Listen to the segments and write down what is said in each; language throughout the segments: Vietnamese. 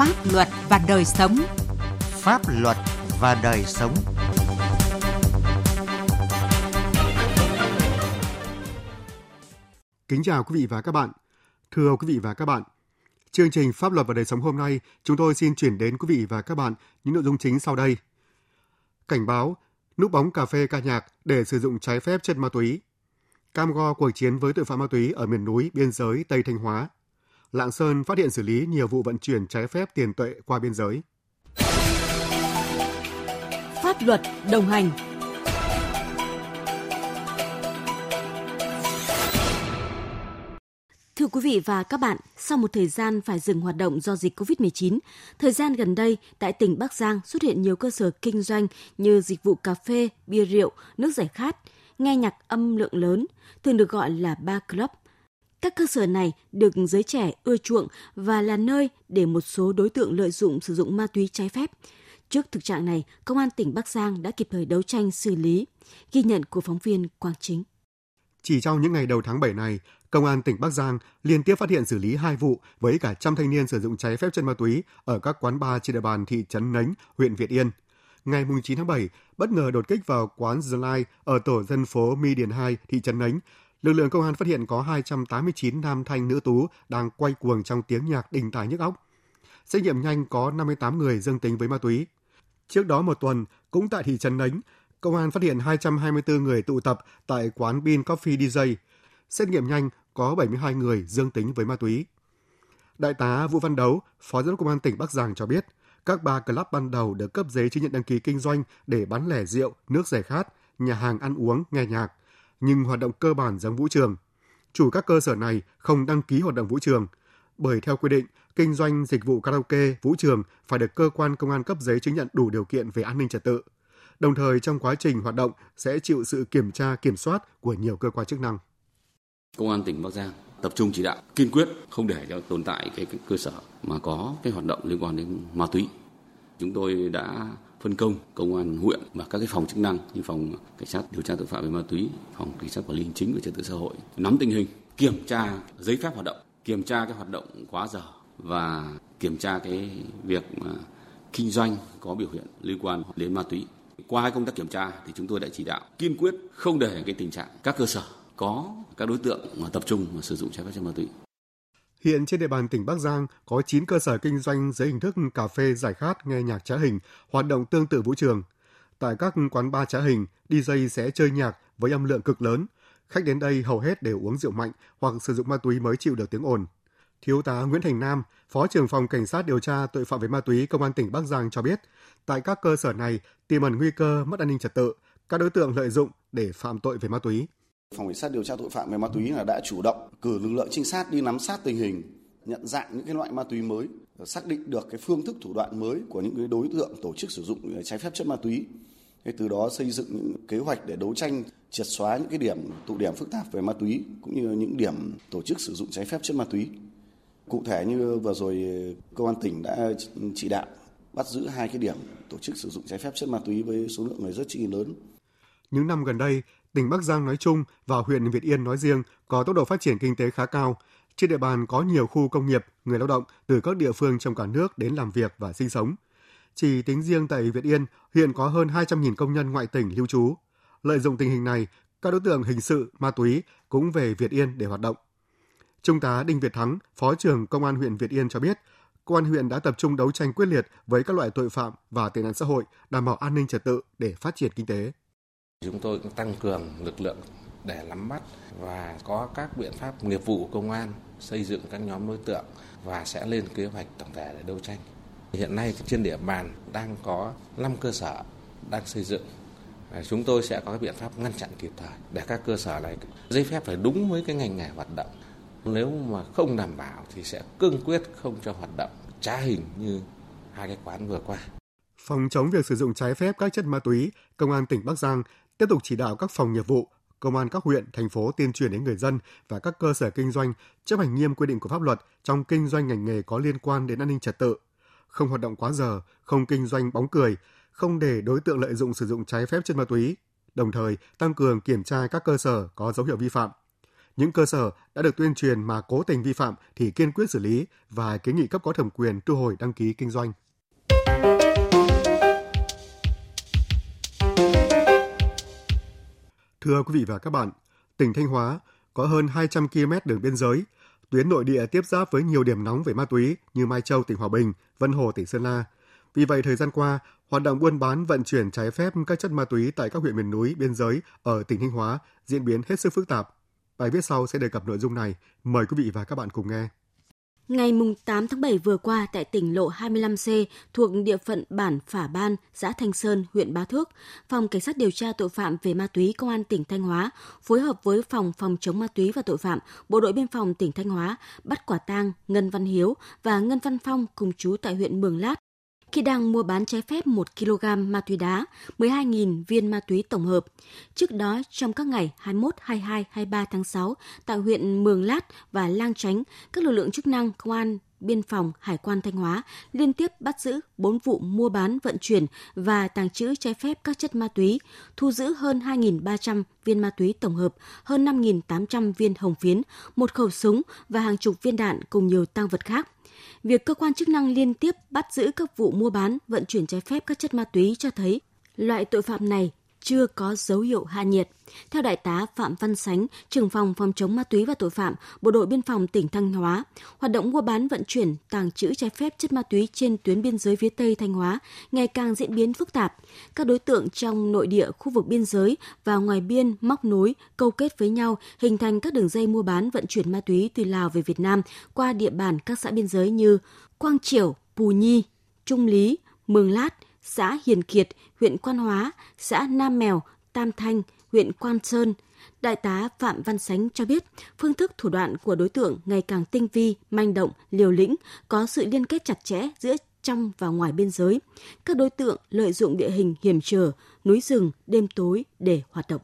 pháp luật và đời sống. Pháp luật và đời sống. Kính chào quý vị và các bạn. Thưa quý vị và các bạn, chương trình Pháp luật và đời sống hôm nay, chúng tôi xin chuyển đến quý vị và các bạn những nội dung chính sau đây. Cảnh báo, núp bóng cà phê ca nhạc để sử dụng trái phép chất ma túy. Cam go cuộc chiến với tội phạm ma túy ở miền núi biên giới Tây Thanh Hóa. Lạng Sơn phát hiện xử lý nhiều vụ vận chuyển trái phép tiền tệ qua biên giới. Pháp luật đồng hành Thưa quý vị và các bạn, sau một thời gian phải dừng hoạt động do dịch COVID-19, thời gian gần đây tại tỉnh Bắc Giang xuất hiện nhiều cơ sở kinh doanh như dịch vụ cà phê, bia rượu, nước giải khát, nghe nhạc âm lượng lớn, thường được gọi là bar club. Các cơ sở này được giới trẻ ưa chuộng và là nơi để một số đối tượng lợi dụng sử dụng ma túy trái phép. Trước thực trạng này, Công an tỉnh Bắc Giang đã kịp thời đấu tranh xử lý. Ghi nhận của phóng viên Quang Chính. Chỉ trong những ngày đầu tháng 7 này, Công an tỉnh Bắc Giang liên tiếp phát hiện xử lý hai vụ với cả trăm thanh niên sử dụng trái phép chân ma túy ở các quán bar trên địa bàn thị trấn Nánh, huyện Việt Yên. Ngày 9 tháng 7, bất ngờ đột kích vào quán The Line ở tổ dân phố Mi Điền 2, thị trấn Nánh. Lực lượng công an phát hiện có 289 nam thanh nữ tú đang quay cuồng trong tiếng nhạc đình tài nhức óc. Xét nghiệm nhanh có 58 người dương tính với ma túy. Trước đó một tuần, cũng tại thị trấn Nánh, công an phát hiện 224 người tụ tập tại quán Bean Coffee DJ. Xét nghiệm nhanh có 72 người dương tính với ma túy. Đại tá Vũ Văn Đấu, Phó Giám đốc Công an tỉnh Bắc Giang cho biết, các ba club ban đầu được cấp giấy chứng nhận đăng ký kinh doanh để bán lẻ rượu, nước giải khát, nhà hàng ăn uống, nghe nhạc, nhưng hoạt động cơ bản giống vũ trường. Chủ các cơ sở này không đăng ký hoạt động vũ trường, bởi theo quy định, kinh doanh dịch vụ karaoke, vũ trường phải được cơ quan công an cấp giấy chứng nhận đủ điều kiện về an ninh trật tự. Đồng thời trong quá trình hoạt động sẽ chịu sự kiểm tra kiểm soát của nhiều cơ quan chức năng. Công an tỉnh Bắc Giang tập trung chỉ đạo kiên quyết không để cho tồn tại cái, cái cơ sở mà có cái hoạt động liên quan đến ma túy. Chúng tôi đã phân công công an huyện và các cái phòng chức năng như phòng cảnh sát điều tra tội phạm về ma túy, phòng cảnh sát quản lý hành chính về trật tự xã hội nắm tình hình, kiểm tra giấy phép hoạt động, kiểm tra cái hoạt động quá giờ và kiểm tra cái việc mà kinh doanh có biểu hiện liên quan đến ma túy. Qua công tác kiểm tra thì chúng tôi đã chỉ đạo kiên quyết không để cái tình trạng các cơ sở có các đối tượng mà tập trung mà sử dụng trái phép chất ma túy. Hiện trên địa bàn tỉnh Bắc Giang có 9 cơ sở kinh doanh dưới hình thức cà phê giải khát nghe nhạc trá hình, hoạt động tương tự vũ trường. Tại các quán bar trá hình, DJ sẽ chơi nhạc với âm lượng cực lớn. Khách đến đây hầu hết đều uống rượu mạnh hoặc sử dụng ma túy mới chịu được tiếng ồn. Thiếu tá Nguyễn Thành Nam, Phó trưởng phòng Cảnh sát điều tra tội phạm về ma túy Công an tỉnh Bắc Giang cho biết, tại các cơ sở này tiềm ẩn nguy cơ mất an ninh trật tự, các đối tượng lợi dụng để phạm tội về ma túy. Phòng cảnh sát điều tra tội phạm về ma túy là đã chủ động cử lực lượng trinh sát đi nắm sát tình hình, nhận dạng những cái loại ma túy mới, xác định được cái phương thức thủ đoạn mới của những cái đối tượng tổ chức sử dụng ờ, trái phép chất ma túy. Thế từ đó xây dựng những kế hoạch để đấu tranh triệt xóa những cái điểm tụ điểm phức tạp về ma túy cũng như những điểm tổ chức sử dụng trái phép chất ma túy. Cụ thể như vừa rồi ờ, công an tỉnh đã chỉ đạo bắt giữ hai cái điểm tổ chức sử dụng trái phép chất ma túy với số lượng người rất chi lớn. Những năm gần đây, tỉnh Bắc Giang nói chung và huyện Việt Yên nói riêng có tốc độ phát triển kinh tế khá cao. Trên địa bàn có nhiều khu công nghiệp, người lao động từ các địa phương trong cả nước đến làm việc và sinh sống. Chỉ tính riêng tại Việt Yên, hiện có hơn 200.000 công nhân ngoại tỉnh lưu trú. Lợi dụng tình hình này, các đối tượng hình sự, ma túy cũng về Việt Yên để hoạt động. Trung tá Đinh Việt Thắng, Phó trưởng Công an huyện Việt Yên cho biết, Công an huyện đã tập trung đấu tranh quyết liệt với các loại tội phạm và tệ nạn xã hội, đảm bảo an ninh trật tự để phát triển kinh tế. Chúng tôi cũng tăng cường lực lượng để nắm bắt và có các biện pháp nghiệp vụ của công an xây dựng các nhóm đối tượng và sẽ lên kế hoạch tổng thể để đấu tranh. Hiện nay trên địa bàn đang có 5 cơ sở đang xây dựng. À, chúng tôi sẽ có các biện pháp ngăn chặn kịp thời để các cơ sở này giấy phép phải đúng với cái ngành nghề hoạt động. Nếu mà không đảm bảo thì sẽ cương quyết không cho hoạt động trá hình như hai cái quán vừa qua. Phòng chống việc sử dụng trái phép các chất ma túy, Công an tỉnh Bắc Giang tiếp tục chỉ đạo các phòng nghiệp vụ, công an các huyện, thành phố tuyên truyền đến người dân và các cơ sở kinh doanh chấp hành nghiêm quy định của pháp luật trong kinh doanh ngành nghề có liên quan đến an ninh trật tự, không hoạt động quá giờ, không kinh doanh bóng cười, không để đối tượng lợi dụng sử dụng trái phép chất ma túy, đồng thời tăng cường kiểm tra các cơ sở có dấu hiệu vi phạm. những cơ sở đã được tuyên truyền mà cố tình vi phạm thì kiên quyết xử lý và kiến nghị cấp có thẩm quyền thu hồi đăng ký kinh doanh. Thưa quý vị và các bạn, tỉnh Thanh Hóa có hơn 200 km đường biên giới, tuyến nội địa tiếp giáp với nhiều điểm nóng về ma túy như Mai Châu, tỉnh Hòa Bình, Vân Hồ, tỉnh Sơn La. Vì vậy, thời gian qua, hoạt động buôn bán vận chuyển trái phép các chất ma túy tại các huyện miền núi, biên giới ở tỉnh Thanh Hóa diễn biến hết sức phức tạp. Bài viết sau sẽ đề cập nội dung này. Mời quý vị và các bạn cùng nghe. Ngày 8 tháng 7 vừa qua tại tỉnh lộ 25C thuộc địa phận bản Phả Ban, xã Thanh Sơn, huyện Bá Thước, Phòng Cảnh sát điều tra tội phạm về ma túy Công an tỉnh Thanh Hóa phối hợp với Phòng Phòng chống ma túy và tội phạm Bộ đội Biên phòng tỉnh Thanh Hóa bắt quả tang Ngân Văn Hiếu và Ngân Văn Phong cùng chú tại huyện Mường Lát khi đang mua bán trái phép 1 kg ma túy đá, 12.000 viên ma túy tổng hợp. Trước đó, trong các ngày 21, 22, 23 tháng 6, tại huyện Mường Lát và Lang Chánh, các lực lượng chức năng công an biên phòng Hải quan Thanh Hóa liên tiếp bắt giữ 4 vụ mua bán, vận chuyển và tàng trữ trái phép các chất ma túy, thu giữ hơn 2.300 viên ma túy tổng hợp, hơn 5.800 viên hồng phiến, một khẩu súng và hàng chục viên đạn cùng nhiều tăng vật khác việc cơ quan chức năng liên tiếp bắt giữ các vụ mua bán, vận chuyển trái phép các chất ma túy cho thấy loại tội phạm này chưa có dấu hiệu hạ nhiệt. Theo Đại tá Phạm Văn Sánh, trưởng phòng phòng chống ma túy và tội phạm, Bộ đội Biên phòng tỉnh Thanh Hóa, hoạt động mua bán vận chuyển, tàng trữ trái phép chất ma túy trên tuyến biên giới phía Tây Thanh Hóa ngày càng diễn biến phức tạp. Các đối tượng trong nội địa, khu vực biên giới và ngoài biên móc nối, câu kết với nhau, hình thành các đường dây mua bán vận chuyển ma túy từ Lào về Việt Nam qua địa bàn các xã biên giới như Quang Triểu, Pù Nhi, Trung Lý, Mường Lát, xã Hiền Kiệt, huyện Quan Hóa, xã Nam Mèo, Tam Thanh, huyện Quan Sơn. Đại tá Phạm Văn Sánh cho biết, phương thức thủ đoạn của đối tượng ngày càng tinh vi, manh động, liều lĩnh, có sự liên kết chặt chẽ giữa trong và ngoài biên giới. Các đối tượng lợi dụng địa hình hiểm trở, núi rừng, đêm tối để hoạt động.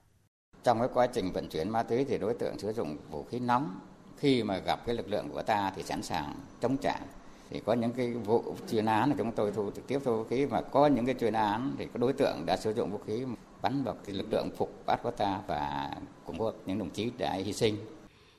Trong cái quá trình vận chuyển ma túy thì đối tượng sử dụng vũ khí nóng. Khi mà gặp cái lực lượng của ta thì sẵn sàng chống trả thì có những cái vụ chuyên án là chúng tôi thu trực tiếp thu vũ khí. Và có những cái chuyên án thì có đối tượng đã sử dụng vũ khí bắn vào cái lực lượng phục bắt của ta và cũng có những đồng chí đã hy sinh.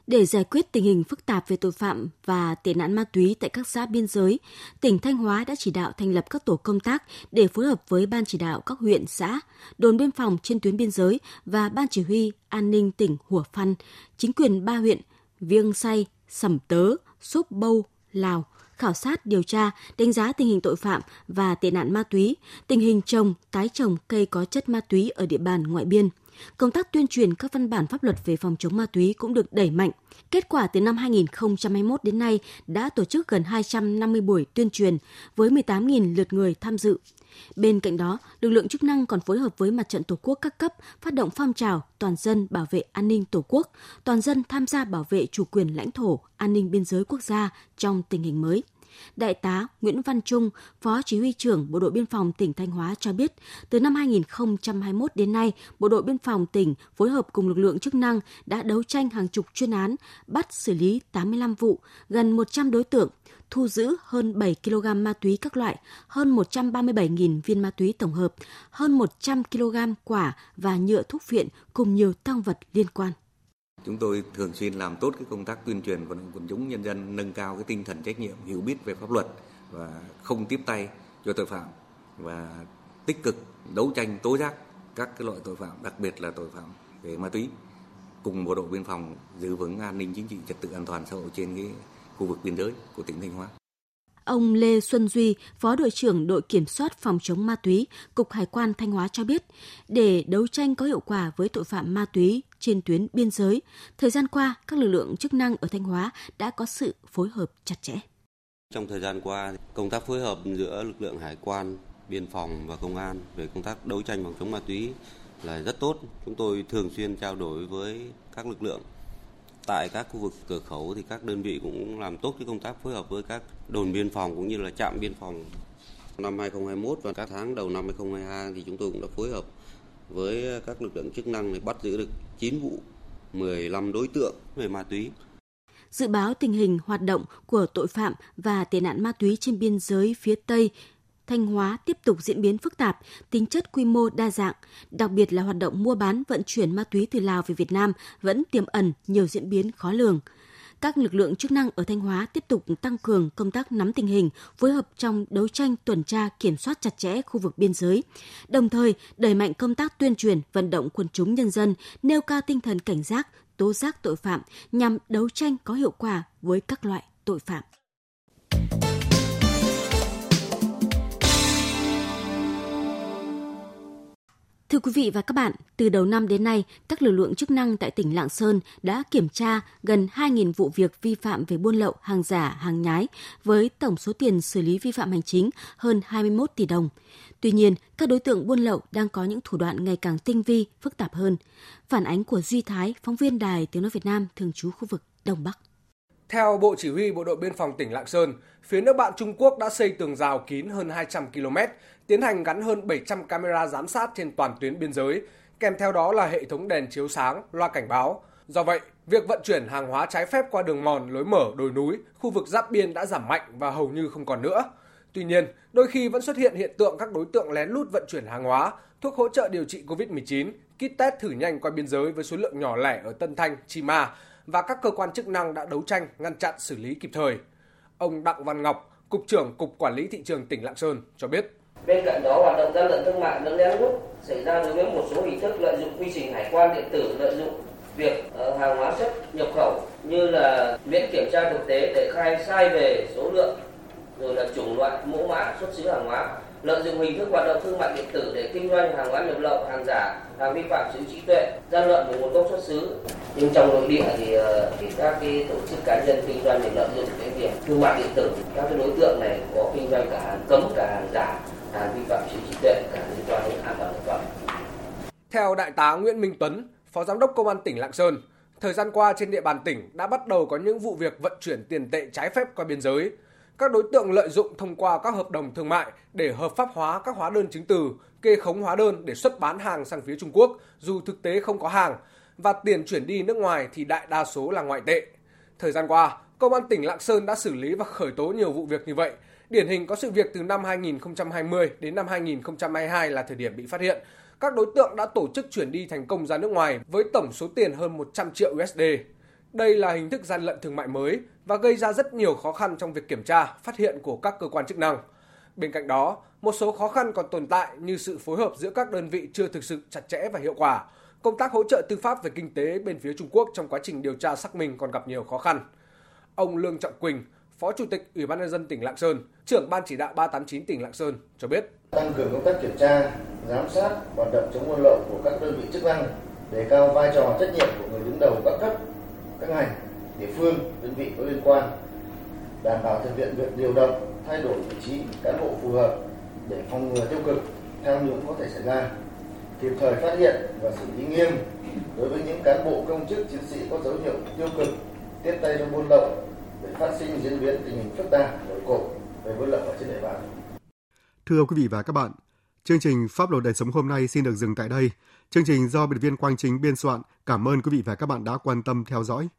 Để giải quyết tình hình phức tạp về tội phạm và tệ nạn ma túy tại các xã biên giới, tỉnh Thanh Hóa đã chỉ đạo thành lập các tổ công tác để phối hợp với ban chỉ đạo các huyện, xã, đồn biên phòng trên tuyến biên giới và ban chỉ huy an ninh tỉnh Hủa Phăn, chính quyền ba huyện Viêng Say, Sầm Tớ, Sốp Bâu, Lào khảo sát, điều tra, đánh giá tình hình tội phạm và tệ nạn ma túy, tình hình trồng, tái trồng cây có chất ma túy ở địa bàn ngoại biên. Công tác tuyên truyền các văn bản pháp luật về phòng chống ma túy cũng được đẩy mạnh. Kết quả từ năm 2021 đến nay đã tổ chức gần 250 buổi tuyên truyền với 18.000 lượt người tham dự. Bên cạnh đó, lực lượng chức năng còn phối hợp với mặt trận Tổ quốc các cấp phát động phong trào toàn dân bảo vệ an ninh Tổ quốc, toàn dân tham gia bảo vệ chủ quyền lãnh thổ, an ninh biên giới quốc gia trong tình hình mới. Đại tá Nguyễn Văn Trung, Phó Chỉ huy trưởng Bộ đội Biên phòng tỉnh Thanh Hóa cho biết, từ năm 2021 đến nay, Bộ đội Biên phòng tỉnh phối hợp cùng lực lượng chức năng đã đấu tranh hàng chục chuyên án, bắt xử lý 85 vụ, gần 100 đối tượng, thu giữ hơn 7 kg ma túy các loại, hơn 137.000 viên ma túy tổng hợp, hơn 100 kg quả và nhựa thuốc viện cùng nhiều tăng vật liên quan. Chúng tôi thường xuyên làm tốt cái công tác tuyên truyền vận động quần chúng nhân dân nâng cao cái tinh thần trách nhiệm, hiểu biết về pháp luật và không tiếp tay cho tội phạm và tích cực đấu tranh tố giác các cái loại tội phạm, đặc biệt là tội phạm về ma túy cùng bộ đội biên phòng giữ vững an ninh chính trị trật tự an toàn xã hội trên cái khu vực biên giới của tỉnh Thanh Hóa. Ông Lê Xuân Duy, Phó đội trưởng đội kiểm soát phòng chống ma túy, Cục Hải quan Thanh Hóa cho biết, để đấu tranh có hiệu quả với tội phạm ma túy trên tuyến biên giới, thời gian qua các lực lượng chức năng ở Thanh Hóa đã có sự phối hợp chặt chẽ. Trong thời gian qua, công tác phối hợp giữa lực lượng hải quan, biên phòng và công an về công tác đấu tranh phòng chống ma túy là rất tốt. Chúng tôi thường xuyên trao đổi với các lực lượng tại các khu vực cửa khẩu thì các đơn vị cũng làm tốt cái công tác phối hợp với các đồn biên phòng cũng như là trạm biên phòng. Năm 2021 và các tháng đầu năm 2022 thì chúng tôi cũng đã phối hợp với ờ, các lực lượng chức năng để bắt giữ được 9 vụ, 15 đối tượng về ma túy. Dự báo tình hình hoạt động của tội phạm và tệ nạn ma túy trên biên giới phía Tây Thanh Hóa tiếp tục diễn biến phức tạp, tính chất quy mô đa dạng, đặc biệt là hoạt động mua bán vận chuyển ma túy từ Lào về Việt Nam vẫn tiềm ẩn nhiều diễn biến khó lường các lực lượng chức năng ở Thanh Hóa tiếp tục tăng cường công tác nắm tình hình, phối hợp trong đấu tranh tuần tra kiểm soát chặt chẽ khu vực biên giới, đồng thời đẩy mạnh công tác tuyên truyền, vận động quần chúng nhân dân nêu cao tinh thần cảnh giác, tố giác tội phạm nhằm đấu tranh có hiệu quả với các loại tội phạm. Thưa quý vị và các bạn, từ đầu năm đến nay, các lực lượng chức năng tại tỉnh Lạng Sơn đã kiểm tra gần 2.000 vụ việc vi phạm về buôn lậu, hàng giả, hàng nhái với tổng số tiền xử lý vi phạm hành chính hơn 21 tỷ đồng. Tuy nhiên, các đối tượng buôn lậu đang có những thủ đoạn ngày càng tinh vi, phức tạp hơn. Phản ánh của Duy Thái, phóng viên Đài Tiếng Nói Việt Nam thường trú khu vực Đông Bắc. Theo Bộ Chỉ huy Bộ đội Biên phòng tỉnh Lạng Sơn, phía nước bạn Trung Quốc đã xây tường rào kín hơn 200 km, tiến hành gắn hơn 700 camera giám sát trên toàn tuyến biên giới, kèm theo đó là hệ thống đèn chiếu sáng, loa cảnh báo. Do vậy, việc vận chuyển hàng hóa trái phép qua đường mòn, lối mở, đồi núi, khu vực giáp biên đã giảm mạnh và hầu như không còn nữa. Tuy nhiên, đôi khi vẫn xuất hiện hiện tượng các đối tượng lén lút vận chuyển hàng hóa, thuốc hỗ trợ điều trị COVID-19, kit test thử nhanh qua biên giới với số lượng nhỏ lẻ ở Tân Thanh, Chi Ma và các cơ quan chức năng đã đấu tranh, ngăn chặn xử lý kịp thời. Ông Đặng Văn Ngọc, Cục trưởng Cục Quản lý Thị trường tỉnh Lạng Sơn cho biết. Bên cạnh đó, hoạt động gian lận thương mại vẫn lén lút xảy ra đối với một số hình thức lợi dụng quy trình hải quan điện tử, lợi dụng việc ờ, hàng hóa xuất nhập khẩu như là miễn kiểm tra thực tế để khai sai về số lượng rồi là chủng loại mẫu mã xuất xứ hàng hóa lợi dụng hình thức hoạt động thương mại điện tử để kinh doanh hàng hóa nhập lậu hàng giả hàng vi phạm sở trí tuệ gian lận về nguồn gốc xuất xứ. Nhưng trong nội địa thì, ờ, thì các cái tổ chức cá nhân kinh doanh để lợi dụng cái việc thương mại điện tử. Các cái đối tượng này có kinh doanh cả hàng cấm cả hàng giả hàng vi phạm sở trí tuệ cả liên quan đến an toàn thực phẩm. Theo đại tá Nguyễn Minh Tuấn phó giám đốc công an tỉnh Lạng Sơn thời gian qua trên địa bàn tỉnh đã bắt đầu có những vụ việc vận chuyển tiền tệ trái phép qua biên giới các đối tượng lợi dụng thông qua các hợp đồng thương mại để hợp pháp hóa các hóa đơn chứng từ, kê khống hóa đơn để xuất bán hàng sang phía Trung Quốc dù thực tế không có hàng và tiền chuyển đi nước ngoài thì đại đa số là ngoại tệ. Thời gian qua, Công an tỉnh Lạng Sơn đã xử lý và khởi tố nhiều vụ việc như vậy. Điển hình có sự việc từ năm 2020 đến năm 2022 là thời điểm bị phát hiện. Các đối tượng đã tổ chức chuyển đi thành công ra nước ngoài với tổng số tiền hơn 100 triệu USD. Đây là hình thức gian lận thương mại mới và gây ra rất nhiều khó khăn trong việc kiểm tra, phát hiện của các cơ quan chức năng. Bên cạnh đó, một số khó khăn còn tồn tại như sự phối hợp giữa các đơn vị chưa thực sự chặt chẽ và hiệu quả. Công tác hỗ trợ tư pháp về kinh tế bên phía Trung Quốc trong quá trình điều tra xác minh còn gặp nhiều khó khăn. Ông Lương Trọng Quỳnh, Phó Chủ tịch Ủy ban nhân dân tỉnh Lạng Sơn, trưởng ban chỉ đạo 389 tỉnh Lạng Sơn cho biết: Tăng cường công tác kiểm tra, giám sát hoạt động chống buôn lậu của các đơn vị chức năng, đề cao vai trò trách nhiệm của người đứng đầu các cấp các ngành, địa phương, đơn vị có liên quan, đảm bảo thực hiện việc điều động, thay đổi vị trí cán bộ phù hợp để phòng ngừa tiêu cực, tham nhũng có thể xảy ra, kịp thời phát hiện và xử lý nghiêm đối với những cán bộ công chức chiến sĩ có dấu hiệu tiêu cực tiếp tay cho buôn lậu để phát sinh diễn biến tình hình phức tạp nổi cộng về buôn lậu ở trên địa bàn. Thưa quý vị và các bạn, chương trình Pháp luật đời sống hôm nay xin được dừng tại đây. Chương trình do biên viên Quang Chính biên soạn. Cảm ơn quý vị và các bạn đã quan tâm theo dõi.